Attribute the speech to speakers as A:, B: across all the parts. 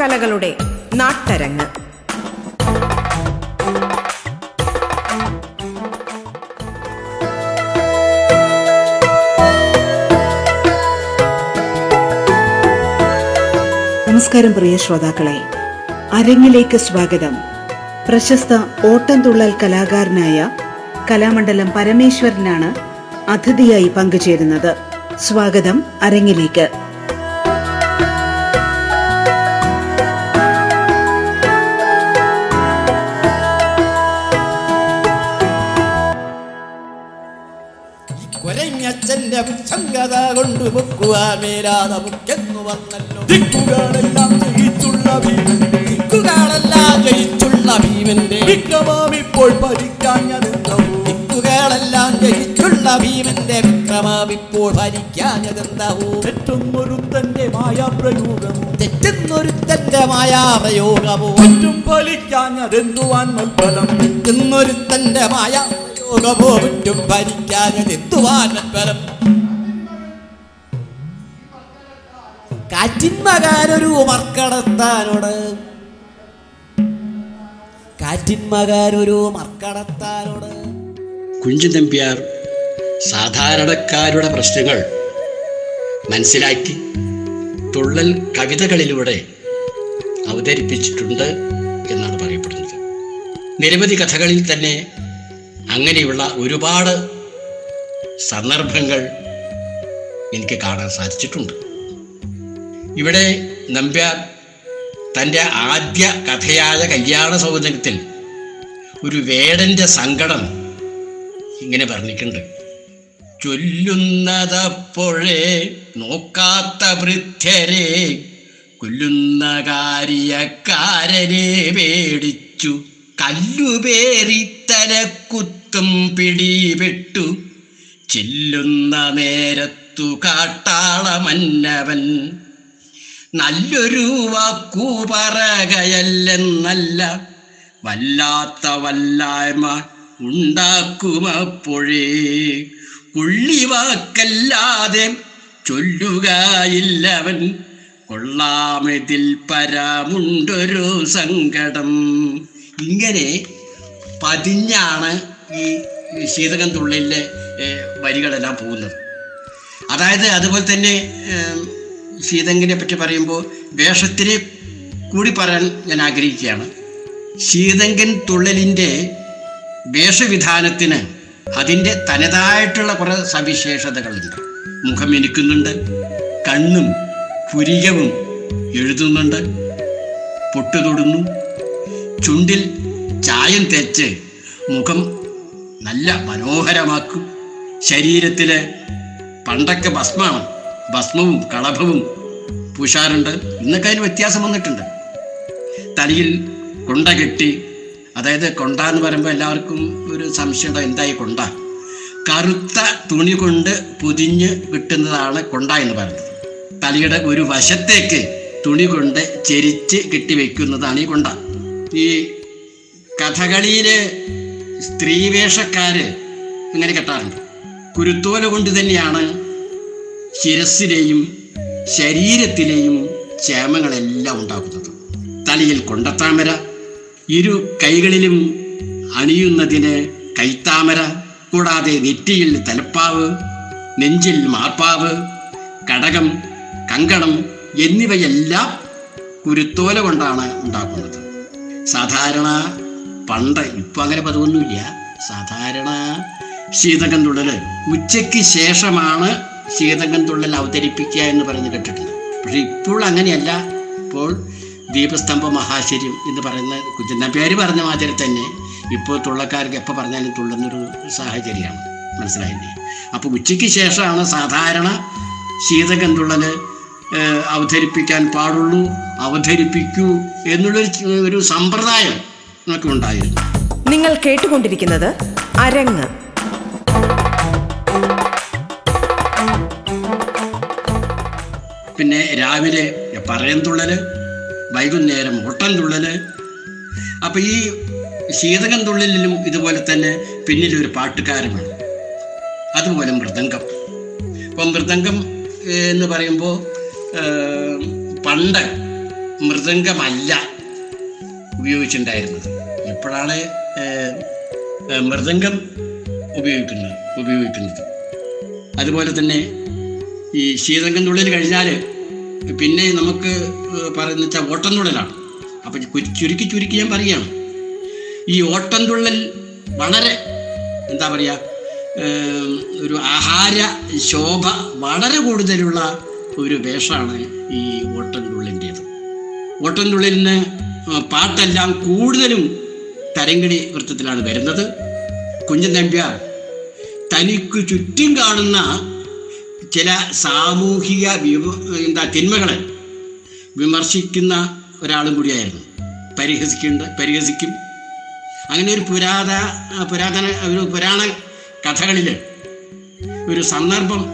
A: കലകളുടെ നാട്ടരങ്ങ്.
B: നമസ്കാരം പ്രിയ ശ്രോതാക്കളെ. അരങ്ങിലേക്ക് സ്വാഗതം. പ്രശസ്ത ഓട്ടംതുള്ളൽ കലാകാരനായ കലാമണ്ഡലം പരമേശ്വരനാണ് അതിഥിയായി പങ്കുചേരുന്നത്. സ്വാഗതം അരങ്ങിലേക്ക്.
C: സംഗത കൊണ്ടു പൊക്കുവാമേരാത മുക്കെന്നു വന്നല്ലോ. ദിക്കുകളെല്ലാം ജയിച്ചുള്ള ദിക്കുകളെല്ലാം ജയിച്ചുള്ള ഭീമന്റെ വിക്രമാമിപ്പോൾ ഭരിക്കാൻ ഞാൻ ദിക്കുകളെല്ലാം ജയിച്ചുള്ള ഭീമന്റെ വിക്രമാവിപ്പോൾ ഭരിക്കാഞ്ഞതെന്തവും തെറ്റുന്നൊരുത്തന്റെ മായാപ്രയോഗമോ? തെറ്റുന്നൊരുത്തന്റെ മായാപ്രയോഗമോ? തെറ്റും ഫലിക്കാഞ്ഞതെന്തുവാൻ മൽഫലം തെറ്റുന്നൊരുത്തന്റെ മായാ യോഗമോ മറ്റും ഭരിക്കാഞ്ഞതെന്തുവാൻ മൽഫലം കാറ്റിന്മകാരൊരു മർക്കടത്താനോട് കാറ്റിന്മകാരൊരു മർക്കടത്താനോട്.
D: കുഞ്ചൻ നമ്പ്യാർ സാധാരണക്കാരുടെ പ്രശ്നങ്ങൾ മനസ്സിലാക്കി തുള്ളൽ കവിതകളിലൂടെ അവതരിപ്പിച്ചിട്ടുണ്ട് എന്നാണ് പറയപ്പെടുന്നത്. നിരവധി കഥകളിൽ തന്നെ അങ്ങനെയുള്ള ഒരുപാട് സന്ദർഭങ്ങൾ എനിക്ക് കാണാൻ സാധിച്ചിട്ടുണ്ട്. ഇവിടെ നമ്പ്യാർ തന്റെ ആദ്യ കഥയായ കല്യാണ സൗന്ദര്യത്തിൽ ഒരു വേടന്റെ സങ്കടം ഇങ്ങനെ പറഞ്ഞിട്ടുണ്ട് ചൊല്ലുന്നതപ്പോഴേ നോക്കാത്ത വൃദ്ധരെ കൊല്ലുന്ന കാര്യക്കാരനെ പേടിച്ചു. കല്ലുപേറി തലക്കുത്തും പിടിപെട്ടു ചെല്ലുന്ന നേരത്തു കാട്ടാളമന്നവൻ. നല്ലൊരു വാക്കു പറകയല്ലെന്നല്ല വല്ലാത്ത വല്ലായ്മ ഉണ്ടാക്കുമപ്പോഴേ. ഉള്ളിവാക്കല്ലാതെ ചൊല്ലുകയില്ലവൻ. കൊള്ളാമതിൽ പരാമുണ്ടൊരു സങ്കടം. ഇങ്ങനെ പതിഞ്ഞാണ് ഈ ശീതകം തുള്ളലിലെ വരികളെല്ലാം പോകുന്നത്. അതായത് അതുപോലെ തന്നെ ശീതങ്കിനെ പറ്റി പറയുമ്പോൾ വേഷത്തിനെ കൂടി പറയാൻ ഞാൻ ആഗ്രഹിക്കുകയാണ്. ശീതങ്കൻ തുള്ളലിന്റെ വേഷവിധാനത്തിന് അതിന്റെ തനതായിട്ടുള്ള കുറേ സവിശേഷതകളുണ്ട്. മുഖം എനിക്കുന്നുണ്ട് കണ്ണും പുരികവും എഴുതുന്നുണ്ട് പൊട്ടുതൊടുന്നു ചുണ്ടിൽ ചായം തേച്ച് മുഖം നല്ല മനോഹരമാക്കും. ശരീരത്തിലെ പണ്ടൊക്കെ ഭസ്മാണ് ഭസ്മവും കളഭവും പൂശാറുണ്ട്. ഇന്നൊക്കെ അതിന് വ്യത്യാസം വന്നിട്ടുണ്ട്. തലയിൽ കൊണ്ട കെട്ടി അതായത് കൊണ്ട എന്ന് പറയുമ്പോൾ എല്ലാവർക്കും ഒരു സംശയം എന്തായി കൊണ്ട? കറുത്ത തുണി കൊണ്ട് പൊതിഞ്ഞ് കിട്ടുന്നതാണ് കൊണ്ട എന്ന് പറയുന്നത്. തലയുടെ ഒരു വശത്തേക്ക് തുണി കൊണ്ട് ചെരിച്ച് കെട്ടിവെക്കുന്നതാണ് ഈ കൊണ്ട. ഈ കഥകളിയിൽ സ്ത്രീവേഷക്കാര് ഇങ്ങനെ കെട്ടാറുണ്ട്. കുരുത്തോല കൊണ്ട് തന്നെയാണ് ശിരസിലെയും ശരീരത്തിലെയും ക്ഷേമങ്ങളെല്ലാം ഉണ്ടാക്കുന്നത് തലയിൽ കൊണ്ടത്താമര ഇരു കൈകളിലും അണിയുന്നതിന് കൈത്താമര കൂടാതെ നെറ്റിയിൽ തലപ്പാവ് നെഞ്ചിൽ മാർപ്പാവ് കടകം കങ്കണം എന്നിവയെല്ലാം കുരുത്തോല കൊണ്ടാണ് ഉണ്ടാക്കുന്നത് സാധാരണ പണ്ട് ഇപ്പം അങ്ങനെ പതിവൊന്നുമില്ല. സാധാരണ ശീതകം തുള്ളൽ ഉച്ചയ്ക്ക് ശേഷമാണ് ശീതകം തുള്ളൽ അവതരിപ്പിക്കുക എന്ന് പറഞ്ഞ് കേട്ടിട്ടുണ്ട്. പക്ഷേ ഇപ്പോൾ അങ്ങനെയല്ല. ഇപ്പോൾ ദീപസ്തംഭ മഹാശര്യം എന്ന് പറയുന്ന കുഞ്ഞ പേര് പറഞ്ഞ മാതിരി തന്നെ ഇപ്പോൾ തുള്ളക്കാർക്ക് എപ്പോൾ പറഞ്ഞാലും തുള്ളുന്നൊരു സാഹചര്യമാണ്. മനസ്സിലായില്ലേ? അപ്പോൾ ഉച്ചയ്ക്ക് ശേഷമാണ് സാധാരണ ശീതകം തുള്ളൽ അവതരിപ്പിക്കാൻ പാടുള്ളൂ അവതരിപ്പിക്കൂ എന്നുള്ളൊരു ഒരു സമ്പ്രദായം ഉണ്ടായിരുന്നു.
A: നിങ്ങൾ കേട്ടുകൊണ്ടിരിക്കുന്നത് അരങ്ങ്.
D: പിന്നെ രാവിലെ പറയം തുള്ളൽ വൈകുന്നേരം ഓട്ടം തുള്ളൽ. അപ്പൊ ഈ ശീതകം തുള്ളലിലും ഇതുപോലെ തന്നെ പിന്നിലൊരു പാട്ടുകാരൻ അതുപോലെ മൃദംഗം. അപ്പം മൃദംഗം എന്ന് പറയുമ്പോൾ പണ്ട് മൃദംഗമല്ല. ഉപയോഗിച്ചിട്ടുണ്ടായിരുന്നത്. ഇപ്പോഴാണ് മൃദംഗം ഉപയോഗിക്കുന്നത് ഉപയോഗിക്കുന്നത്. അതുപോലെ തന്നെ ഈ ശീതങ്കം തുള്ളൽ കഴിഞ്ഞാൽ പിന്നെ നമുക്ക് പറയുന്ന വെച്ചാൽ ഓട്ടം തുള്ളലാണ്. അപ്പം ചുരു- ചുരുക്കി ചുരുക്കി ഞാൻ പറയുകയാണ്. ഈ ഓട്ടം തുള്ളൽ വളരെ എന്താ പറയുക ഒരു ആഹാര ശോഭ വളരെ കൂടുതലുള്ള ഒരു വേഷമാണ് ഈ ഓട്ടം തുള്ളലിന്റേത്. ഓട്ടം ഓട്ടംതുള്ളിലിന് പാട്ടെല്ലാം കൂടുതലും തരങ്കിണി വൃത്തത്തിലാണ് വരുന്നത്. കുഞ്ചൻ നമ്പ്യാർ തനിക്ക് ചുറ്റും കാണുന്ന ചില സാമൂഹിക എന്താ തിന്മകളെ വിമർശിക്കുന്ന ഒരാളും കൂടിയായിരുന്നു. പരിഹസിക്കേണ്ട പരിഹസിക്കും. അങ്ങനെ ഒരു പുരാത പുരാതന ഒരു പുരാണ കഥകളിൽ ഒരു സന്ദർഭം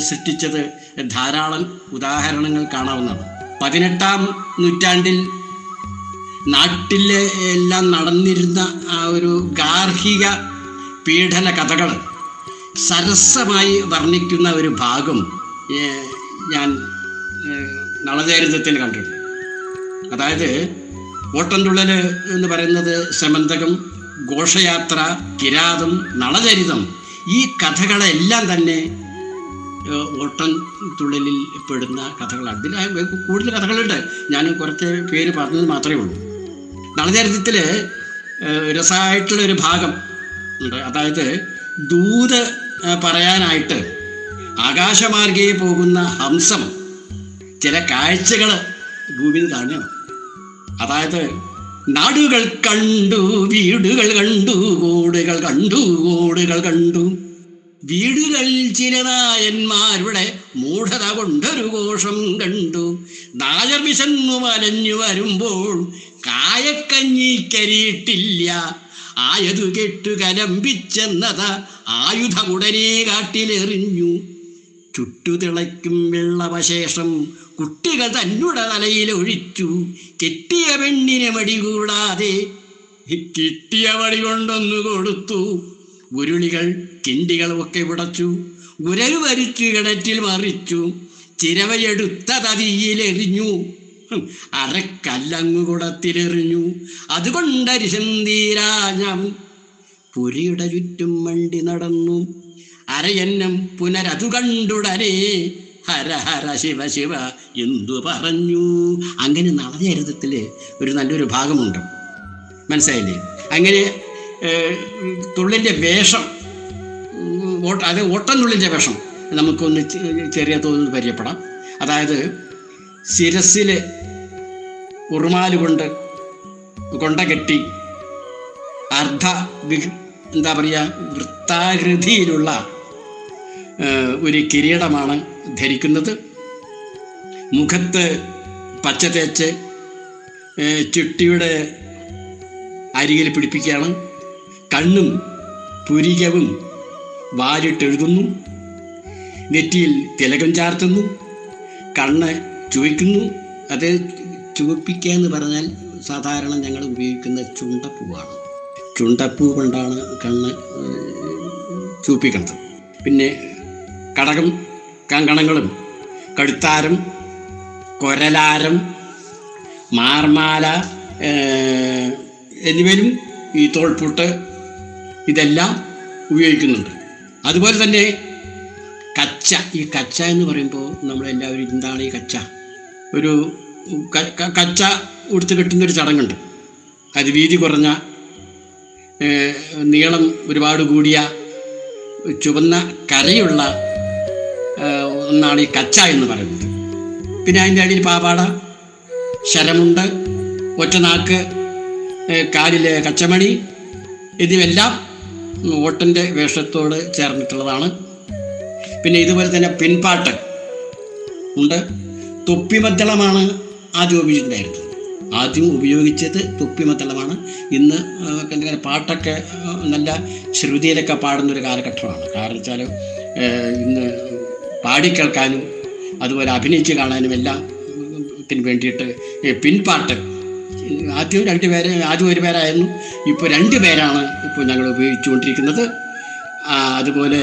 D: സൃഷ്ടിച്ചത് ധാരാളം ഉദാഹരണങ്ങൾ കാണാവുന്നതാണ്. പതിനെട്ടാം നൂറ്റാണ്ടിൽ നാട്ടിലെ എല്ലാം നടന്നിരുന്ന ആ ഒരു ഗാർഹിക പീഡന കഥകൾ സരസമായി വർണിക്കുന്ന ഒരു ഭാഗം ഞാൻ നളചരിതത്തിൽ കണ്ടിട്ടുണ്ട്. അതായത് ഓട്ടംതുള്ളൽ എന്ന് പറയുന്നത് സമന്തകം ഘോഷയാത്ര കിരാതം നളചരിതം ഈ കഥകളെല്ലാം തന്നെ ഓട്ടൻ ഓട്ടം തുള്ളലിൽ പെടുന്ന കഥകളാണ്. ഇതിൽ കൂടുതൽ കഥകളുണ്ട്. ഞാൻ കുറച്ച് പേര് പറഞ്ഞത് മാത്രമേ ഉള്ളൂ. നളചരിതത്തിൽ രസമായിട്ടുള്ള ഒരു ഭാഗം ഉണ്ട്. അതായത് ദൂത് പറയാനായിട്ട് ആകാശമാർഗേ പോകുന്ന ഹംസം ചില കാഴ്ചകൾ ഭൂമിയിൽ കാണണം അതായത് നാടുകൾ കണ്ടു വീടുകൾ കണ്ടു ഓടുകൾ കണ്ടു ഓടുകൾ കണ്ടു. വീടുകൾ ചില നായന്മാരുടെ മൂഢത കൊണ്ടൊരു കോഷം കണ്ടു. നായർ വിശന്നു വലഞ്ഞു വരുമ്പോൾ കായക്കഞ്ഞിക്കരിയിട്ടില്ല ആയതു കെട്ടു കലമ്പിച്ചെന്നത ആയുധമുടനെ കാട്ടിലെറിഞ്ഞു. ചുട്ടുതിളയ്ക്കും വെള്ളവശേഷം കുട്ടികൾ തന്നുടെ തലയിൽ ഒഴിച്ചു കെട്ടിയ പെണ്ണിനെ മടി കൂടാതെ കിട്ടിയ വടി കൊണ്ടൊന്നു കൊടുത്തു. ഉരുളികൾ കിണ്ടികളൊക്കെ വിടച്ചു. ഉരൽ വരിച്ചു കിണറ്റിൽ മറിച്ചു. ചിരവയെടുത്ത തതിയിലെറിഞ്ഞു. ഹും, അരക്കല്ലങ്ങു കുടത്തിലെറിഞ്ഞു അതുകൊണ്ടരിശം തീരാഞ്ഞം പുരിയുടെ ചുറ്റും വണ്ടി നടന്നു. അരയന്നം പുനരതു കണ്ടുടനെ ഹര ഹര ശിവ ശിവ എന്തു പറഞ്ഞു. അങ്ങനെ നളചരിതത്തിൽ ഒരു നല്ലൊരു ഭാഗമുണ്ട്. മനസ്സിലായില്ലേ? അങ്ങനെ തുള്ളിന്റെ വേഷം ഓട്ട- അത് ഓട്ടം തുള്ളിന്റെ വേഷം നമുക്കൊന്ന് ചെറിയ തോതിൽ പരിചയപ്പെടാം. അതായത് ശിരസിൽ ഉറുമാൽ കൊണ്ട് കൊണ്ട കെട്ടി അർദ്ധ എന്താ പറയുക വൃത്താകൃതിയിലുള്ള ഒരു കിരീടമാണ് ധരിക്കുന്നത്. മുഖത്ത് പച്ച തേച്ച് ചുട്ടിയുടെ അരികിൽ പിടിപ്പിക്കുകയാണ്. കണ്ണും പുരികവും വാരിട്ടെഴുതുന്നു നെറ്റിയിൽ തിലകം ചാർത്തുന്നു. കണ്ണ് ചുവയ്ക്കുന്നു. അത് ചുവപ്പിക്കുക എന്ന് പറഞ്ഞാൽ സാധാരണ ഞങ്ങൾ ഉപയോഗിക്കുന്ന ചുണ്ടപ്പൂവാണ്. ചുണ്ടപ്പൂ കൊണ്ടാണ് കണ്ണ് ചുവപ്പിക്കുന്നത്. പിന്നെ കടകം കങ്കണങ്ങളും കഴുത്താരം കൊരലാരം മാർമാല എന്നിവരും ഈ തോൾപൂട്ട് ഇതെല്ലാം ഉപയോഗിക്കുന്നുണ്ട്. അതുപോലെ തന്നെ കച്ച. ഈ കച്ച എന്ന് പറയുമ്പോൾ നമ്മളെല്ലാവരും എന്താണ് ഈ കച്ച? ഒരു കച്ച ഉടുത്ത് കെട്ടുന്നൊരു ചടങ്ങുണ്ട്. അത് വീതി കുറഞ്ഞ നീളം ഒരുപാട് കൂടിയ ചുവന്ന കരയുള്ള ഒന്നാണ് ഈ കച്ച എന്ന് പറയുന്നത്. പിന്നെ അതിന്റെ അടിയിൽ പാവാട ശരമുണ്ട് ഒറ്റനാക്ക് കാലിലെ കച്ചമണി എന്നിവെല്ലാം ഓട്ടന്റെ വേഷത്തോട് ചേർന്നിട്ടുള്ളതാണ്. പിന്നെ ഇതുപോലെ തന്നെ പിൻപാട്ട് ഉണ്ട്. തൊപ്പിമദ്ദളമാണ് ആദ്യം ഉപയോഗിച്ചിട്ടുണ്ടായിരുന്നത്. ആദ്യം ഉപയോഗിച്ചത് തൊപ്പിമദ്ദളമാണ് ഇന്ന് എന്തെങ്കിലും പാട്ടൊക്കെ നല്ല ശ്രുതിയിലൊക്കെ പാടുന്ന ഒരു കാലഘട്ടമാണ്. കാരണം വെച്ചാൽ ഇന്ന് പാടിക്കേൾക്കാനും അതുപോലെ അഭിനയിച്ച് കാണാനും എല്ലാം ത്തിന് വേണ്ടിയിട്ട് പിൻപാട്ട്. ആദ്യം രണ്ട് പേര് ആദ്യം ഒരു പേരായിരുന്നു. ഇപ്പോൾ രണ്ട് പേരാണ് ഇപ്പോൾ ഞങ്ങൾ ഉപയോഗിച്ചുകൊണ്ടിരിക്കുന്നത്. അതുപോലെ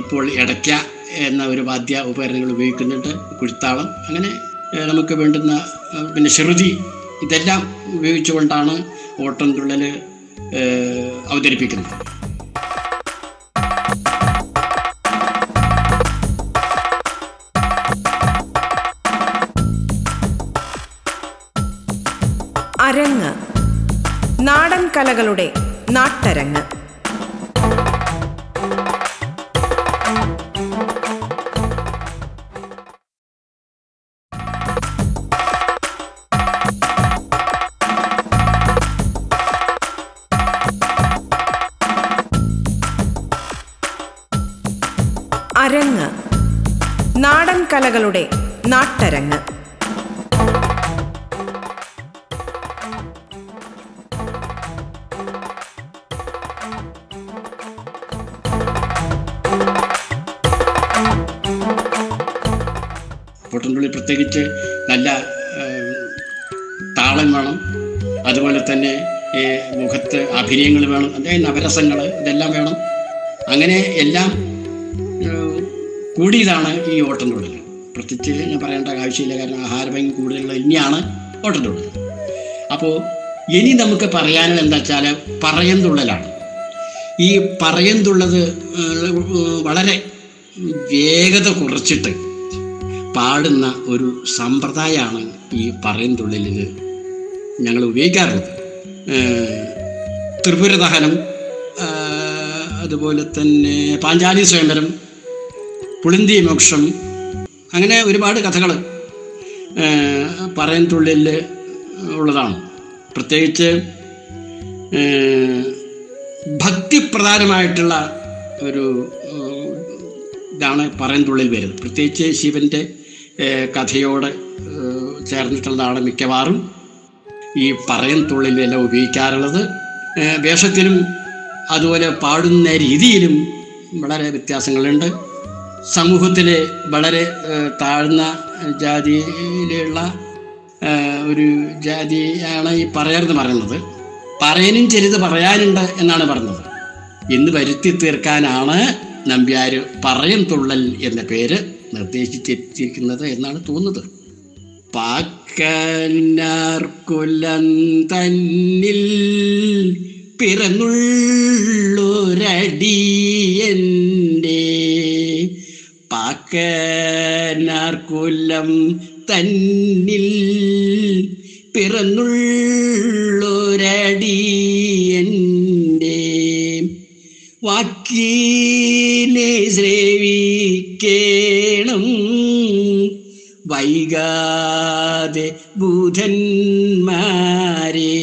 D: ഇപ്പോൾ ഇടയ്ക്ക എന്ന ഒരു വാദ്യ ഉപകരണങ്ങൾ ഉപയോഗിക്കുന്നുണ്ട്. കുഴുത്താളം അങ്ങനെ നമുക്ക് വേണ്ടുന്ന പിന്നെ ശ്രുതി ഇതെല്ലാം ഉപയോഗിച്ചുകൊണ്ടാണ് ഓട്ടം തുള്ളൽ അവതരിപ്പിക്കുന്നത്.
A: അരങ്ങ്. നാടൻ കലകളുടെ നാട്ടരങ്ങ്. കലകളുടെ നാട്ടരങ്ങ്.
D: പൊട്ടൻപുള്ളി പ്രത്യേകിച്ച് നല്ല താളം വേണം. അതുപോലെ തന്നെ മുഖത്ത് അഭിനയങ്ങൾ വേണം. അതായത് നവരസങ്ങൾ ഇതെല്ലാം വേണം. അങ്ങനെ എല്ലാം കൂടിയതാണ് ഈ ഓട്ടംതുള്ളൽ പ്രത്യേകിച്ച് ഞാൻ പറയേണ്ട ആവശ്യമില്ല. കാരണം ആഹാരഭംഗി കൂടുതലുള്ള ഇനിയാണ് ഓട്ടത്തുള്ളത് അപ്പോൾ ഇനി നമുക്ക് പറയാനുള്ളത് എന്താ വെച്ചാൽ പറയന്തുള്ളലാണ്. ഈ പറയന്തുള്ളത് വളരെ വേഗത കുറച്ചിട്ട് പാടുന്ന ഒരു സമ്പ്രദായമാണ് ഈ പറയന്തുള്ളലിൽ ഞങ്ങൾ ഉപയോഗിക്കാറുള്ളത്. ത്രിപുരദഹനം അതുപോലെ തന്നെ പാഞ്ചാലി സ്വയംവരം പുളിന്തി മോക്ഷം അങ്ങനെ ഒരുപാട് കഥകൾ പറയുന്നുള്ളിൽ ഉള്ളതാണ്. പ്രത്യേകിച്ച് ഭക്തിപ്രധാനമായിട്ടുള്ള ഒരു ഇതാണ് പറയുന്നുള്ളിൽ വരുന്നത്. പ്രത്യേകിച്ച് ശിവന്റെ കഥയോട് ചേർന്നിട്ടുള്ളതാണ് മിക്കവാറും ഈ പറയന്തുള്ളിലെല്ലാം ഉപയോഗിക്കാറുള്ളത്. വേഷത്തിലും അതുപോലെ പാടുന്ന രീതിയിലും വളരെ വ്യത്യാസങ്ങളുണ്ട്. സമൂഹത്തിലെ വളരെ താഴ്ന്ന ജാതിയിലുള്ള ഒരു ജാതിയാണ് ഈ പറയർന്ന് പറയുന്നത്. പറയാനും ചെറുത് പറയാനുണ്ട് എന്നാണ് പറഞ്ഞത്. എന്ന് വരുത്തി തീർക്കാനാണ് നമ്പ്യാർ പറയും തുള്ളൽ എന്ന പേര് നിർദ്ദേശിച്ചിരിക്കുന്നത് എന്നാണ് തോന്നുന്നത്. പാക്കനാർ കൊല്ലം തന്നിൽ പിറന്നുള്ളൊരടിയന്റെ പാക്കനാർ കൊല്ലം തന്നിൽ പിറന്നുള്ളൊരടിയന്റെ വാക്കീനെ ശ്രേവിക്കേണം. വൈകാതെ ബുധന്മാരെ.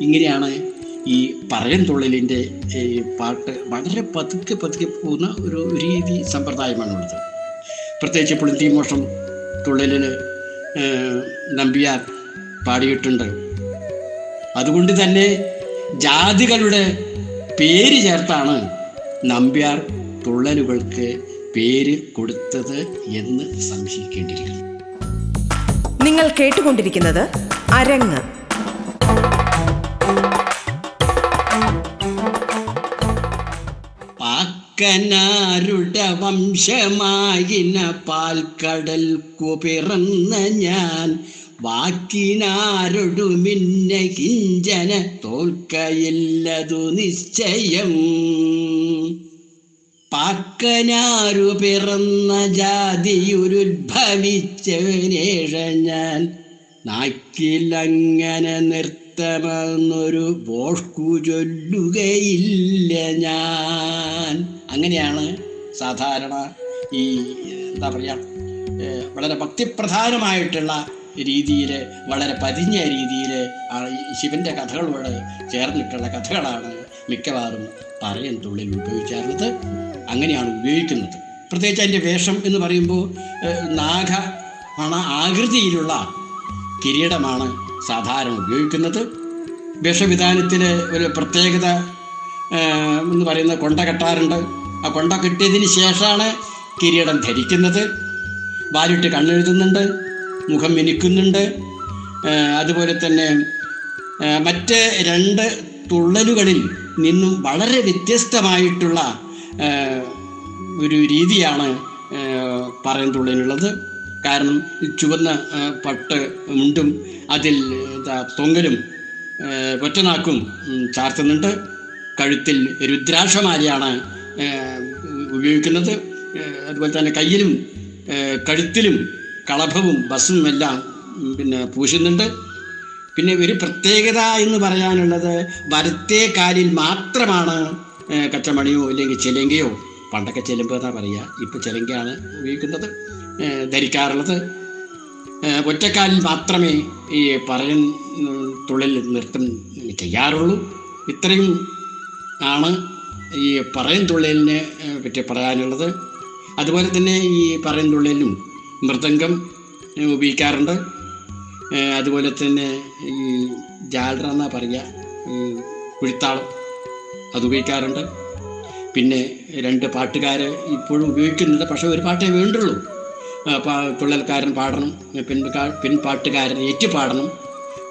D: ഇങ്ങനെയാണ് ഈ പറയൻതുള്ളലിന്റെ ഈ പാട്ട് വളരെ പതുക്കെ പതുക്കെ പോകുന്ന ഒരു രീതി സമ്പ്രദായമാണുള്ളത്. പ്രത്യേകിച്ച് പുളിന്തി മോഷം തുള്ളലിന് നമ്പിയാർ പാടിയിട്ടുണ്ട്. അതുകൊണ്ട് തന്നെ ജാതികളുടെ പേര് ചേർത്താണ് നമ്പ്യാർ തുള്ളലുകൾക്ക് പേര് കൊടുത്തത് എന്ന് സംശയിക്കേണ്ടിയിരിക്കുന്നു.
A: നിങ്ങൾ കേട്ടുകൊണ്ടിരിക്കുന്നത് അരങ്ങ്.
D: പാക്കനാരുടെ വംശമായിന പാൽക്കടൽ കുപിറന്ന ഞാൻ. വാക്കിനാരൊടു മിന്ന കിഞ്ചന തോൽക്കയില്ലതു നിശ്ചയം. പാക്കനാരു പിറന്ന ജാതിയുരുദ്ഭവിച്ചവനേഴ ഞാൻ. നാക്കിലങ്ങനെ നൃത്തമെന്നൊരു ബോഷ്കു ചൊല്ലുകയില്ല ഞാൻ. അങ്ങനെയാണ് സാധാരണ ഈ എന്താ പറയുക വളരെ ഭക്തിപ്രധാനമായിട്ടുള്ള രീതിയിൽ വളരെ പതിഞ്ഞ രീതിയിൽ ശിവന്റെ കഥകളോട് ചേർന്നിട്ടുള്ള കഥകളാണ് മിക്കവാറും പറയൻ തുള്ളിൽ ഉപയോഗിക്കാറുള്ളത്. അങ്ങനെയാണ് ഉപയോഗിക്കുന്നത്. പ്രത്യേകിച്ച് അതിന്റെ വേഷം എന്ന് പറയുമ്പോൾ നാഗ ആണ് ആകൃതിയിലുള്ള കിരീടമാണ് സാധാരണ ഉപയോഗിക്കുന്നത്. വേഷവിധാനത്തിൽ ഒരു പ്രത്യേകത എന്ന് പറയുന്ന കൊണ്ട കെട്ടാറുണ്ട്. ആ കൊണ്ട കിട്ടിയതിന് ശേഷമാണ് കിരീടം ധരിക്കുന്നത്. വാലിട്ട് കണ്ണെഴുതുന്നുണ്ട് മുഖം മിനുക്കുന്നുണ്ട്. അതുപോലെ തന്നെ മറ്റ് രണ്ട് തുള്ളലുകളിൽ നിന്നും വളരെ വ്യത്യസ്തമായിട്ടുള്ള ഒരു രീതിയാണ് ഏഹ് പറയും തുള്ളലിനുള്ളത് കാരണം ചുവന്ന പട്ട് മുണ്ടും അതിൽ തൊങ്കലും ഒറ്റനാക്കും ചാർത്തുന്നുണ്ട്. കഴുത്തിൽ രുദ്രാക്ഷമാലയാണ് ആ, ഉപയോഗിക്കുന്നത് അതുപോലെ തന്നെ കയ്യിലും കഴുത്തിലും കളഭവും ബസ്സും എല്ലാം പിന്നെ പൂശുന്നുണ്ട്. പിന്നെ ഒരു പ്രത്യേകത എന്ന് പറയാനുള്ളത് വരത്തേ കാലിൽ മാത്രമാണ് കച്ചമണിയോ അല്ലെങ്കിൽ ചെലങ്കയോ പണ്ടൊക്കെ ചെലമ്പ് എന്നാ പറയുക ഇപ്പോൾ ചെലങ്കയാണ് ഉപയോഗിക്കുന്നത് ധരിക്കാറുള്ളത്. ഒറ്റക്കാലിൽ മാത്രമേ ഈ പറയൻ തുള്ളിൽ നൃത്തം ചെയ്യാറുള്ളൂ. ഇത്രയും ആണ് ഈ പറയൻ തുള്ളലിനെ പറ്റി പറയാനുള്ളത്. അതുപോലെ തന്നെ ഈ പറയൻ തുള്ളലിലും മൃദംഗം ഉപയോഗിക്കാറുണ്ട്. അതുപോലെ തന്നെ ഈ ജാലറ എന്നാ പറയുക കുഴിത്താളം അത് ഉപയോഗിക്കാറുണ്ട്. പിന്നെ രണ്ട് പാട്ടുകാർ ഇപ്പോഴും ഉപയോഗിക്കുന്നുണ്ട് പക്ഷേ ഒരു പാട്ടേ വേണ്ടുള്ളൂ. തുള്ളൽക്കാരൻ പാടണം പിൻ പിൻപാട്ടുകാരൻ ഏറ്റു പാടണം.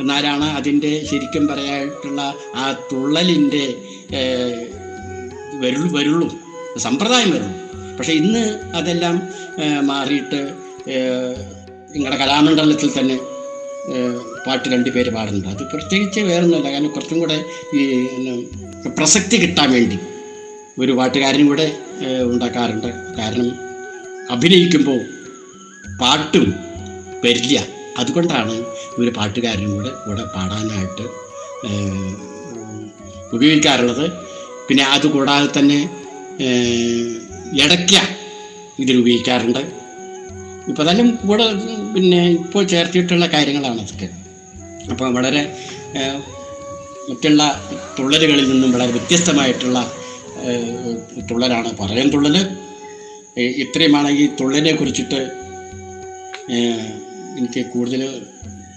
D: എന്നാലാണ് അതിന്റെ ശരിക്കും പറയാനായിട്ടുള്ള ആ തുള്ളലിന്റെ വരുള്ളൂ വരുള്ളൂ സമ്പ്രദായം വരുള്ളൂ പക്ഷേ ഇന്ന് അതെല്ലാം മാറിയിട്ട് നിങ്ങളുടെ കലാമണ്ഡലത്തിൽ തന്നെ പാട്ട് രണ്ട് പേര് പാടുന്നുണ്ട്. അത് പ്രത്യേകിച്ച് വേറൊന്നുമല്ല. കാരണം കുറച്ചും കൂടെ ഈ പ്രസക്തി കിട്ടാൻ വേണ്ടി ഒരു പാട്ടുകാരനും കൂടെ ഉണ്ടാക്കാറുണ്ട്. കാരണം അഭിനയിക്കുമ്പോൾ പാട്ടും വരില്ല. അതുകൊണ്ടാണ് ഒരു പാട്ടുകാരനും കൂടെ കൂടെ പാടാനായിട്ട് ഉപയോഗിക്കാറുള്ളത്. പിന്നെ അതുകൂടാതെ തന്നെ ഇടയ്ക്ക ഇതിൽ ഉപയോഗിക്കാറുണ്ട്. ഇപ്പോൾ അതെല്ലാം കൂടെ പിന്നെ ഇപ്പോൾ ചേർത്തിട്ടുള്ള കാര്യങ്ങളാണ് അതൊക്കെ. അപ്പോൾ വളരെ മറ്റുള്ള തുള്ളലുകളിൽ നിന്നും വളരെ വ്യത്യസ്തമായിട്ടുള്ള തുള്ളലാണ് പറയാൻ തുള്ളൽ ഇത്രയുമാണ് ഈ തുള്ളലിനെ കുറിച്ചിട്ട് എനിക്ക് കൂടുതൽ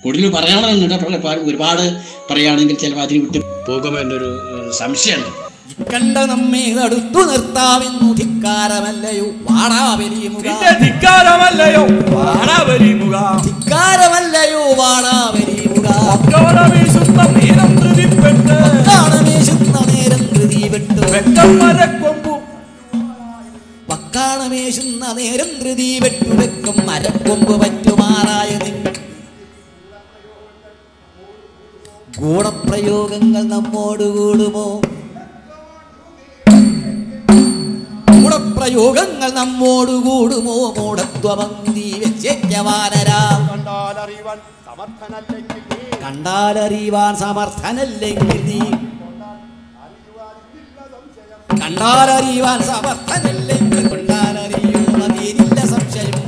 D: കൂടുതൽ പറയണമെന്നുണ്ട് ഒരുപാട് പറയുകയാണെങ്കിൽ ചിലപ്പോൾ അതിന് വിട്ട് പോകുമെന്നൊരു സംശയമുണ്ട്.
C: കണ്ട നമ്മെ അടുത്തു നിർത്താമെന്നു ധിക്കാരമല്ലയോ?
E: നിന്റെ ധിക്കാരമല്ലയോ? വാടാവലിമുക
C: ധിക്കാരമല്ലയോ? വാടാവലിമുഖ
E: വീശുന്ന നീരം ധൃതിപ്പെട്ട്
C: നേരം
E: വെക്കം മരക്കൊമ്പു
C: പക്കാണമേശുന്ന നേരം ധൃതി വെട്ടു വെക്കും മരക്കൊമ്പ് പറ്റുമാറായ നിൻ ഗൂഢപ്രയോഗങ്ങൾ നമ്മോട് കൂടുമോ? ഗൂഢപ്രയോഗങ്ങൾ നമ്മോട് കൂടുമോ? മൂഢത്വമന്തി വെച്ചേക്കവാനരാ.
E: കണ്ടാലറിവാൻ സമർത്ഥനല്ലെങ്കിൽ നീ.
C: കണ്ടാലറിയുവാൻ സമർത്ഥനല്ലെങ്കിൽ നീ. കണ്ടാലറിയുവാൻ സമർത്ഥനല്ലെങ്കിൽ കൊണ്ടാലറിയുന്നതിനില്ല സംശയം.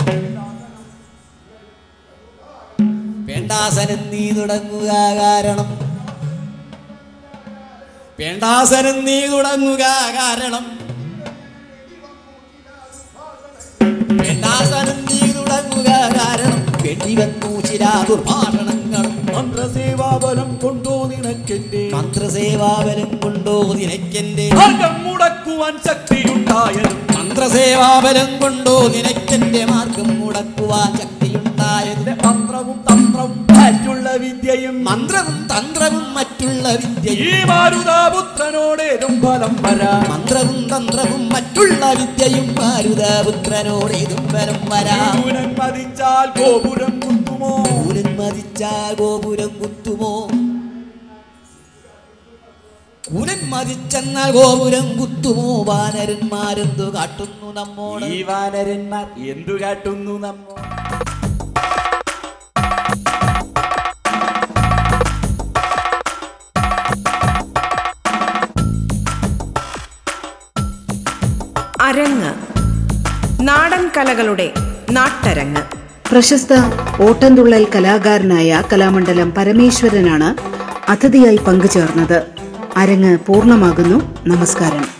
C: വേണ്ടാസനം നീ തുടങ്ങുക കാരണം. വേണ്ടാസനം നീ തുടങ്ങുക കാരണം. വേണ്ടാസനം നീ തുടങ്ങുക കാരണം വേണ്ടി വന്നു ചില ദുർഭാഷണങ്ങളും
E: മന്ത്രസേവാബലം കൊണ്ടോ നിനക്കെന്റെ
C: മന്ത്രസേവാബലം കൊണ്ടോ നിനക്കെന്റെ
E: മാർഗം മുടക്കുവാൻ ശക്തിയുണ്ടായതും
C: മന്ത്രസേവാബലം കൊണ്ടോ നിനക്കെന്റെ മാർഗം മുടക്കുവാൻ ശക്തിയുണ്ടായത്
E: വിദ്യയും
C: മന്ത്രവും തന്ത്രവും മറ്റുള്ള വിദ്യയും.
E: ഈ മാരുതാപുത്രനോടേതും ഫലം വരാ.
C: മന്ത്രവും തന്ത്രവും മറ്റുള്ള വിദ്യയും മാരുതാപുത്രനോടേതും ഫലം വരാം.
E: മതിച്ചാൽ ഗോപുരം കുത്തുമോ?
C: സൂര്യൻ മതിച്ചാൽ ഗോപുരം കുത്തുമോ? കുരൻ മതിച്ചെന്നാൽ ഗോപുരം കുത്തുമോ? വാനരന്മാരെന്തു കാട്ടുന്നു നമ്മോട്?
E: ഈ വാനരന്മാർ എന്തു കാട്ടുന്നു നമ്മോ
A: അരങ്ങ്. നാടൻ കലകളുടെ നാട്ടരങ്ങ്.
B: പ്രശസ്ത ഓട്ടംതുള്ളൽ കലാകാരനായ കലാമണ്ഡലം പരമേശ്വരനാണ് അതിഥിയായി പങ്കുചേർന്നത്. അരങ്ങ് പൂർണമാകുന്നു. നമസ്കാരം.